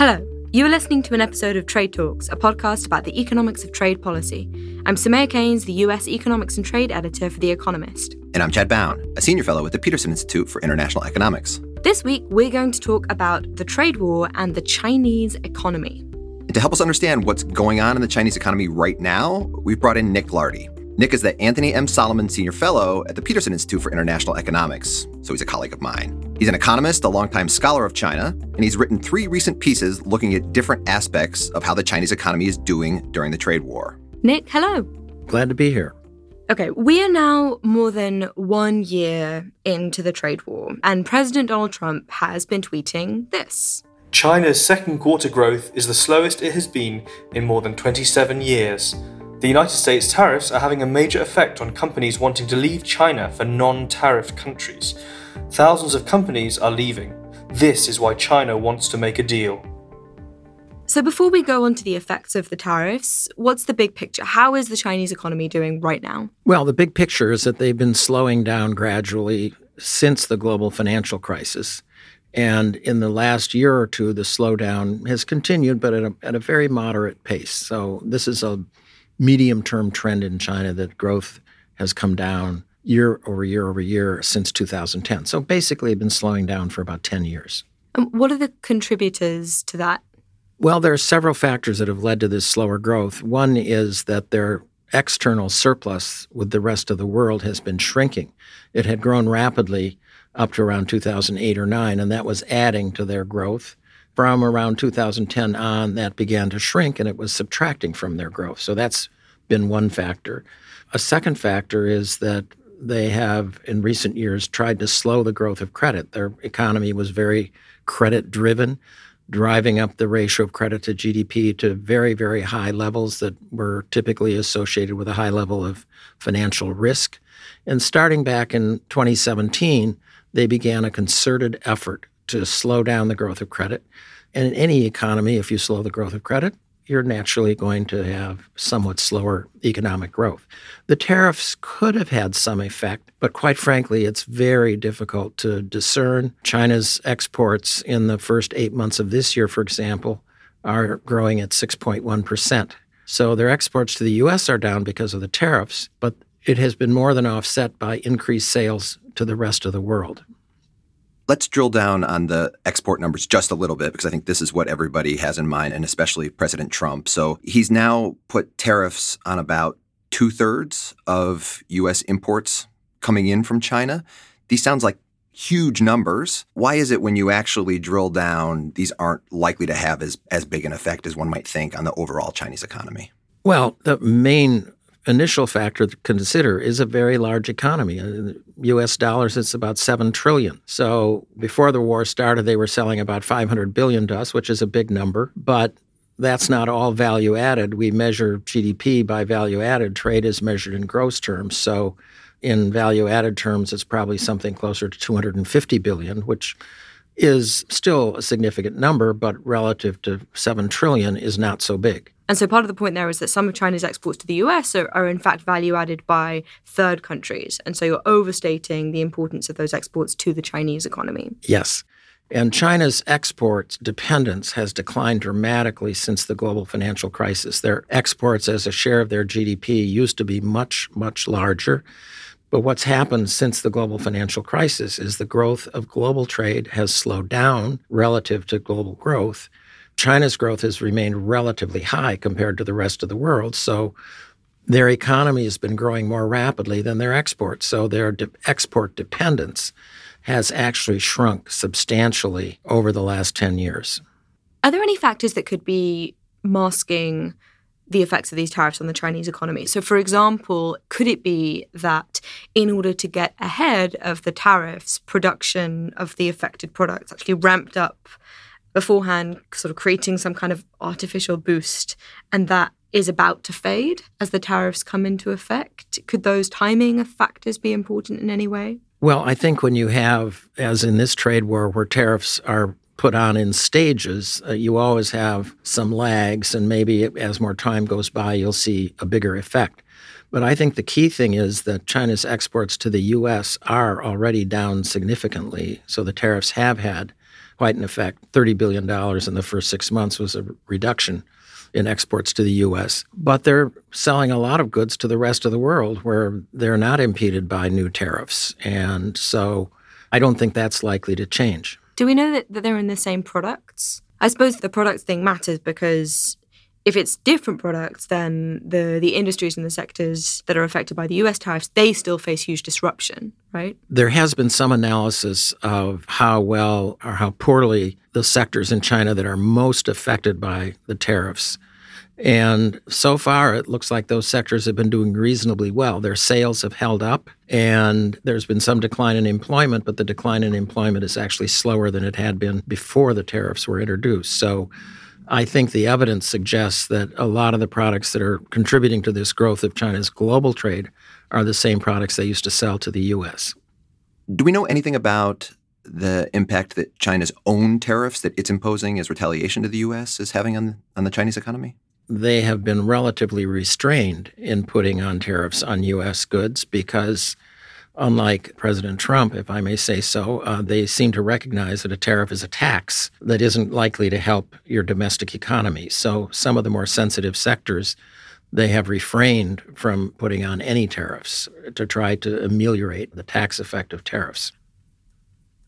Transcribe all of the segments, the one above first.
Hello, you are listening to an episode of Trade Talks, a podcast about the economics of trade policy. I'm Soumaya Keynes, the US Economics and Trade Editor for The Economist. And I'm Chad Bown, a senior fellow at the Peterson Institute for International Economics. This week, we're going to talk about the trade war and the Chinese economy. And to help us understand what's going on in the Chinese economy right now, we've brought in Nick Lardy. Nick is the Anthony M. Solomon Senior Fellow at the Peterson Institute for International Economics, so he's a colleague of mine. He's an economist, a longtime scholar of China, and he's written three recent pieces looking at different aspects of how the Chinese economy is doing during the trade war. Nick, hello. Glad to be here. Okay, we are now more than one year into the trade war, and President Donald Trump has been tweeting this. China's second quarter growth is the slowest it has been in more than 27 years. The United States tariffs are having a major effect on companies wanting to leave China for non tariffed countries. Thousands of companies are leaving. This is why China wants to make a deal. So, before we go on to the effects of the tariffs, what's the big picture? How is the Chinese economy doing right now? Well, the big picture is that they've been slowing down gradually since the global financial crisis. And in the last year or two, the slowdown has continued, but at a, at a very moderate pace. So, this is a medium term trend in China that growth has come down year over year over year since 2010. So basically, it's been slowing down for about 10 years. And what are the contributors to that? Well, there are several factors that have led to this slower growth. One is that their external surplus with the rest of the world has been shrinking. It had grown rapidly up to around 2008 or 9, and that was adding to their growth from around 2010 on, that began to shrink and it was subtracting from their growth. So that's been one factor. A second factor is that they have, in recent years, tried to slow the growth of credit. Their economy was very credit driven, driving up the ratio of credit to GDP to very, very high levels that were typically associated with a high level of financial risk. And starting back in 2017, they began a concerted effort to slow down the growth of credit. And in any economy, if you slow the growth of credit, you're naturally going to have somewhat slower economic growth. The tariffs could have had some effect, but quite frankly, it's very difficult to discern. China's exports in the first eight months of this year, for example, are growing at 6.1%. So their exports to the U.S. are down because of the tariffs, but it has been more than offset by increased sales to the rest of the world. Let's drill down on the export numbers just a little bit because I think this is what everybody has in mind, and especially President Trump. So he's now put tariffs on about two thirds of U.S. imports coming in from China. These sounds like huge numbers. Why is it when you actually drill down, these aren't likely to have as, as big an effect as one might think on the overall Chinese economy? Well, the main initial factor to consider is a very large economy. Uh, in U.S. dollars, it's about seven trillion. So before the war started, they were selling about 500 billion to us, which is a big number. But that's not all value added. We measure GDP by value added. Trade is measured in gross terms. So in value added terms, it's probably something closer to 250 billion, which is still a significant number, but relative to 7 trillion is not so big. And so part of the point there is that some of China's exports to the US are, are, in fact value added by third countries. And so you're overstating the importance of those exports to the Chinese economy. Yes. And China's export dependence has declined dramatically since the global financial crisis. Their exports as a share of their GDP used to be much, much larger. But what's happened since the global financial crisis is the growth of global trade has slowed down relative to global growth. China's growth has remained relatively high compared to the rest of the world. So their economy has been growing more rapidly than their exports. So their de- export dependence has actually shrunk substantially over the last 10 years. Are there any factors that could be masking the effects of these tariffs on the Chinese economy. So, for example, could it be that in order to get ahead of the tariffs, production of the affected products actually ramped up beforehand, sort of creating some kind of artificial boost, and that is about to fade as the tariffs come into effect? Could those timing factors be important in any way? Well, I think when you have, as in this trade war, where tariffs are put on in stages, uh, you always have some lags, and maybe as more time goes by, you'll see a bigger effect. But I think the key thing is that China's exports to the U.S. are already down significantly, so the tariffs have had quite an effect. $30 billion in the first six months was a reduction in exports to the U.S. But they're selling a lot of goods to the rest of the world where they're not impeded by new tariffs. And so I don't think that's likely to change. Do we know that, that they're in the same products? I suppose the products thing matters because if it's different products, then the the industries and the sectors that are affected by the U.S. tariffs they still face huge disruption, right? There has been some analysis of how well or how poorly the sectors in China that are most affected by the tariffs. And so far, it looks like those sectors have been doing reasonably well. Their sales have held up, and there's been some decline in employment, but the decline in employment is actually slower than it had been before the tariffs were introduced. So I think the evidence suggests that a lot of the products that are contributing to this growth of China's global trade are the same products they used to sell to the U.S. Do we know anything about the impact that China's own tariffs that it's imposing as retaliation to the U.S. is having on, on the Chinese economy? They have been relatively restrained in putting on tariffs on U.S. goods because – unlike President Trump, if I may say so, uh, they seem to recognize that a tariff is a tax that isn't likely to help your domestic economy. So some of the more sensitive sectors, they have refrained from putting on any tariffs to try to ameliorate the tax effect of tariffs.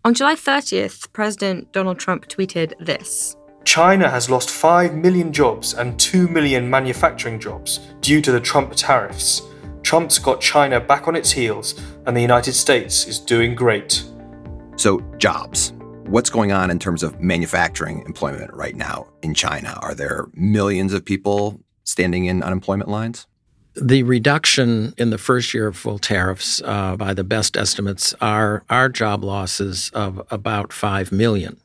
On July 30th, President Donald Trump tweeted this. China has lost 5 million jobs and 2 million manufacturing jobs due to the Trump tariffs. Trump's got China back on its heels, and the United States is doing great. So, jobs. What's going on in terms of manufacturing employment right now in China? Are there millions of people standing in unemployment lines? The reduction in the first year of full tariffs, uh, by the best estimates, are, are job losses of about 5 million.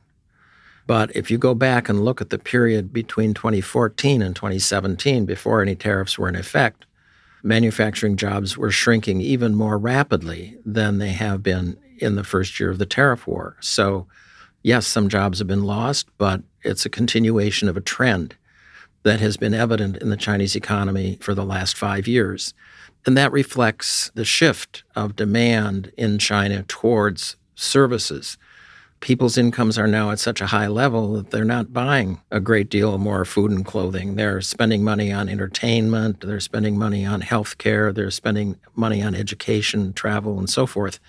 But if you go back and look at the period between 2014 and 2017, before any tariffs were in effect, manufacturing jobs were shrinking even more rapidly than they have been in the first year of the tariff war. So, yes, some jobs have been lost, but it's a continuation of a trend that has been evident in the Chinese economy for the last five years. And that reflects the shift of demand in China towards services people's incomes are now at such a high level that they're not buying a great deal more food and clothing. They're spending money on entertainment, they're spending money on health care, they're spending money on education, travel, and so forth.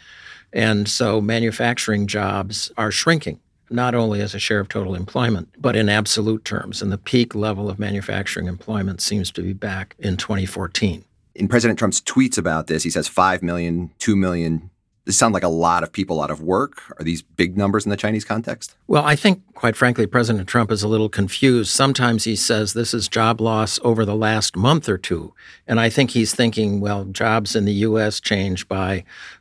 And so manufacturing jobs are shrinking, not only as a share of total employment, but in absolute terms. And the peak level of manufacturing employment seems to be back in 2014. In President Trump's tweets about this, he says 5 million, 2 million this sound like a lot of people out of work. Are these big numbers in the Chinese context? Well, I think, quite frankly, President Trump is a little confused. Sometimes he says this is job loss over the last month or two. And I think he's thinking, well, jobs in the U.S. change by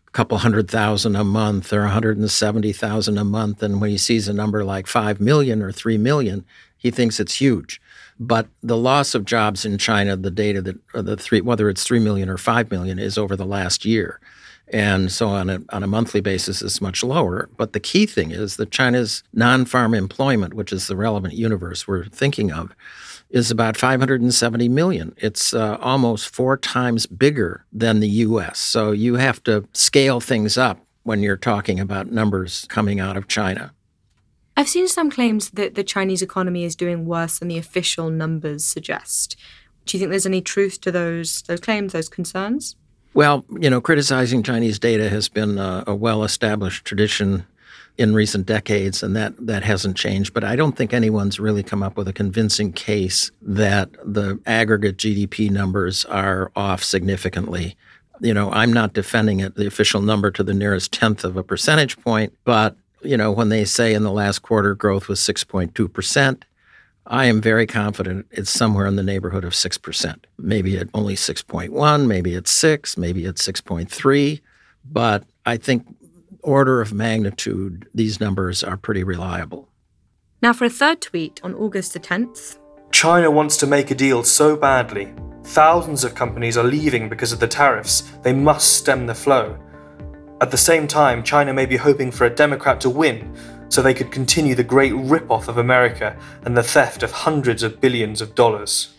a couple hundred thousand a month or 170,000 a month. And when he sees a number like 5 million or 3 million, he thinks it's huge. But the loss of jobs in China, the data that the three, whether it's 3 million or 5 million, is over the last year. And so on a, on a monthly basis, it's much lower. But the key thing is that China's non farm employment, which is the relevant universe we're thinking of, is about 570 million. It's uh, almost four times bigger than the US. So you have to scale things up when you're talking about numbers coming out of China. I've seen some claims that the Chinese economy is doing worse than the official numbers suggest. Do you think there's any truth to those those claims, those concerns? Well, you know, criticizing Chinese data has been a, a well established tradition in recent decades, and that, that hasn't changed. But I don't think anyone's really come up with a convincing case that the aggregate GDP numbers are off significantly. You know, I'm not defending it, the official number to the nearest tenth of a percentage point, but, you know, when they say in the last quarter growth was 6.2%, I am very confident it's somewhere in the neighborhood of 6%. Maybe at only 6.1, maybe it's 6, maybe it's 6.3, but I think order of magnitude these numbers are pretty reliable. Now for a third tweet on August the 10th. China wants to make a deal so badly. Thousands of companies are leaving because of the tariffs. They must stem the flow. At the same time, China may be hoping for a Democrat to win, so they could continue the great rip-off of America and the theft of hundreds of billions of dollars.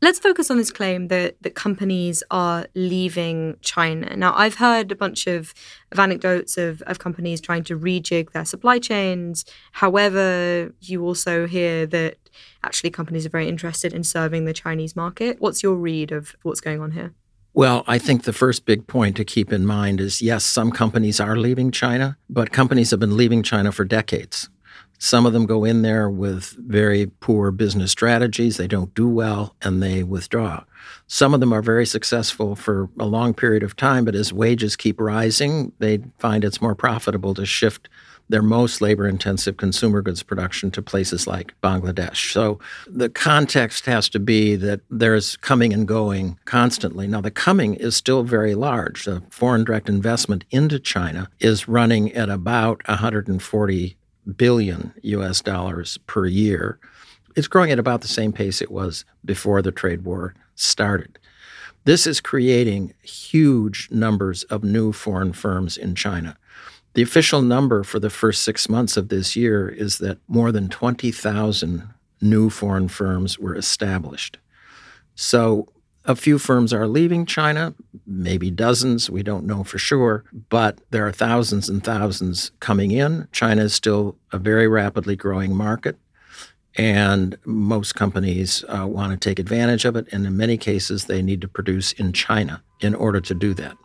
Let's focus on this claim that, that companies are leaving China. Now, I've heard a bunch of, of anecdotes of, of companies trying to rejig their supply chains. However, you also hear that actually companies are very interested in serving the Chinese market. What's your read of what's going on here? Well, I think the first big point to keep in mind is yes, some companies are leaving China, but companies have been leaving China for decades. Some of them go in there with very poor business strategies. They don't do well and they withdraw. Some of them are very successful for a long period of time, but as wages keep rising, they find it's more profitable to shift their most labor intensive consumer goods production to places like Bangladesh. So the context has to be that there's coming and going constantly. Now, the coming is still very large. The foreign direct investment into China is running at about 140 billion US dollars per year. It's growing at about the same pace it was before the trade war started. This is creating huge numbers of new foreign firms in China. The official number for the first six months of this year is that more than 20,000 new foreign firms were established. So a few firms are leaving China, maybe dozens, we don't know for sure, but there are thousands and thousands coming in. China is still a very rapidly growing market, and most companies uh, want to take advantage of it. And in many cases, they need to produce in China in order to do that.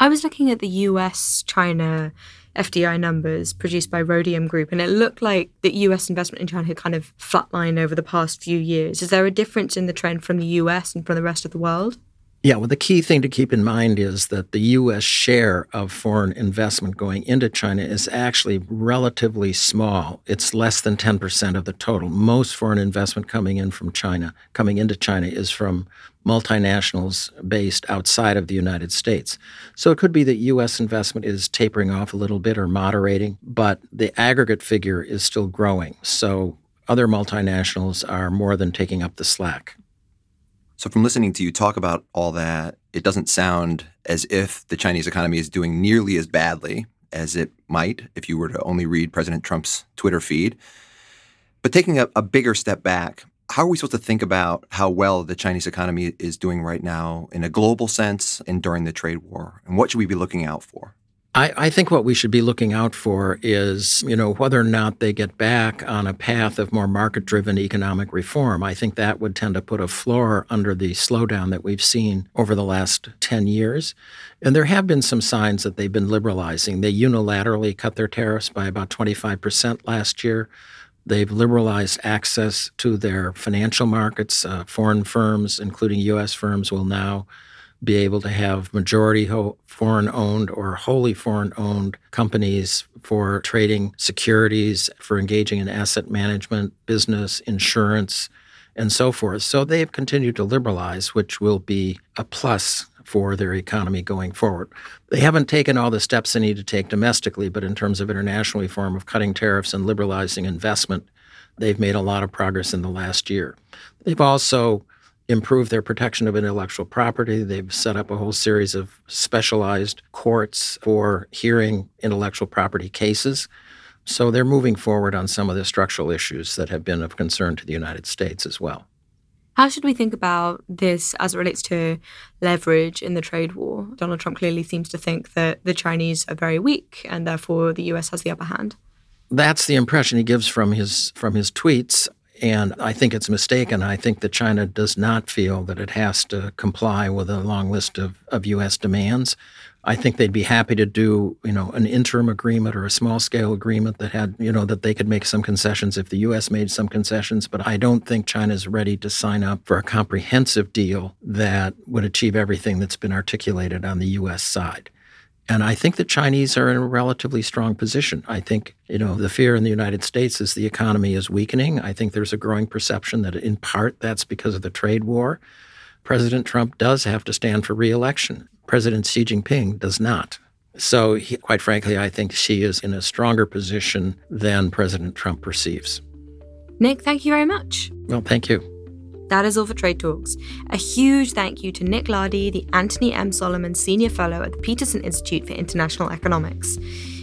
I was looking at the US China FDI numbers produced by Rhodium Group, and it looked like the US investment in China had kind of flatlined over the past few years. Is there a difference in the trend from the US and from the rest of the world? Yeah, well, the key thing to keep in mind is that the U.S. share of foreign investment going into China is actually relatively small. It's less than 10% of the total. Most foreign investment coming in from China, coming into China, is from multinationals based outside of the United States. So it could be that U.S. investment is tapering off a little bit or moderating, but the aggregate figure is still growing. So other multinationals are more than taking up the slack. So, from listening to you talk about all that, it doesn't sound as if the Chinese economy is doing nearly as badly as it might if you were to only read President Trump's Twitter feed. But taking a, a bigger step back, how are we supposed to think about how well the Chinese economy is doing right now in a global sense and during the trade war? And what should we be looking out for? I, I, think what we should be looking out for is, you know, whether or not they get back on a path of more market-driven economic reform. I think that would tend to put a floor under the slowdown that we've seen over the last 10 years. And there have been some signs that they've been liberalizing. They unilaterally cut their tariffs by about 25% last year. They've liberalized access to their financial markets. Uh, foreign firms, including U.S. firms, will now be able to have majority ho- foreign owned or wholly foreign owned companies for trading securities, for engaging in asset management, business, insurance, and so forth. So they have continued to liberalize, which will be a plus for their economy going forward. They haven't taken all the steps they need to take domestically, but in terms of international reform of cutting tariffs and liberalizing investment, they've made a lot of progress in the last year. They've also improve their protection of intellectual property. They've set up a whole series of specialized courts for hearing intellectual property cases. So they're moving forward on some of the structural issues that have been of concern to the United States as well. How should we think about this as it relates to leverage in the trade war? Donald Trump clearly seems to think that the Chinese are very weak and therefore the US has the upper hand. That's the impression he gives from his from his tweets. And I think it's mistaken. I think that China does not feel that it has to comply with a long list of, of U.S. demands. I think they'd be happy to do, you know, an interim agreement or a small scale agreement that had, you know, that they could make some concessions if the U.S. made some concessions. But I don't think China's ready to sign up for a comprehensive deal that would achieve everything that's been articulated on the U.S. side. And I think the Chinese are in a relatively strong position. I think, you know, the fear in the United States is the economy is weakening. I think there's a growing perception that in part that's because of the trade war. President Trump does have to stand for reelection. President Xi Jinping does not. So, he, quite frankly, I think Xi is in a stronger position than President Trump perceives. Nick, thank you very much. Well, thank you. That is all for Trade Talks. A huge thank you to Nick Lardy, the Anthony M. Solomon Senior Fellow at the Peterson Institute for International Economics.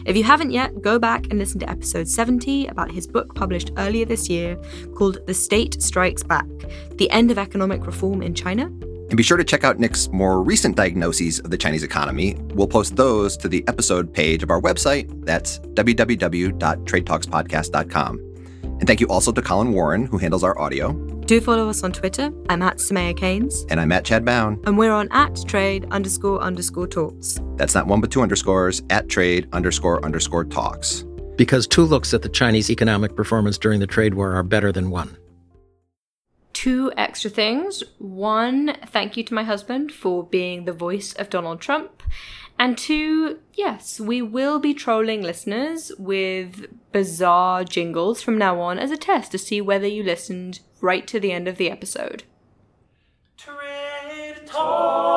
If you haven't yet, go back and listen to episode 70 about his book published earlier this year called The State Strikes Back The End of Economic Reform in China. And be sure to check out Nick's more recent diagnoses of the Chinese economy. We'll post those to the episode page of our website. That's www.tradetalkspodcast.com. And thank you also to Colin Warren, who handles our audio. Do follow us on Twitter. I'm at Soumaya Keynes. And I'm at Chad Bown. And we're on at trade underscore underscore talks. That's not one but two underscores at trade underscore underscore talks. Because two looks at the Chinese economic performance during the trade war are better than one. Two extra things. One, thank you to my husband for being the voice of Donald Trump. And two, yes, we will be trolling listeners with bizarre jingles from now on as a test to see whether you listened right to the end of the episode. Trade Talk.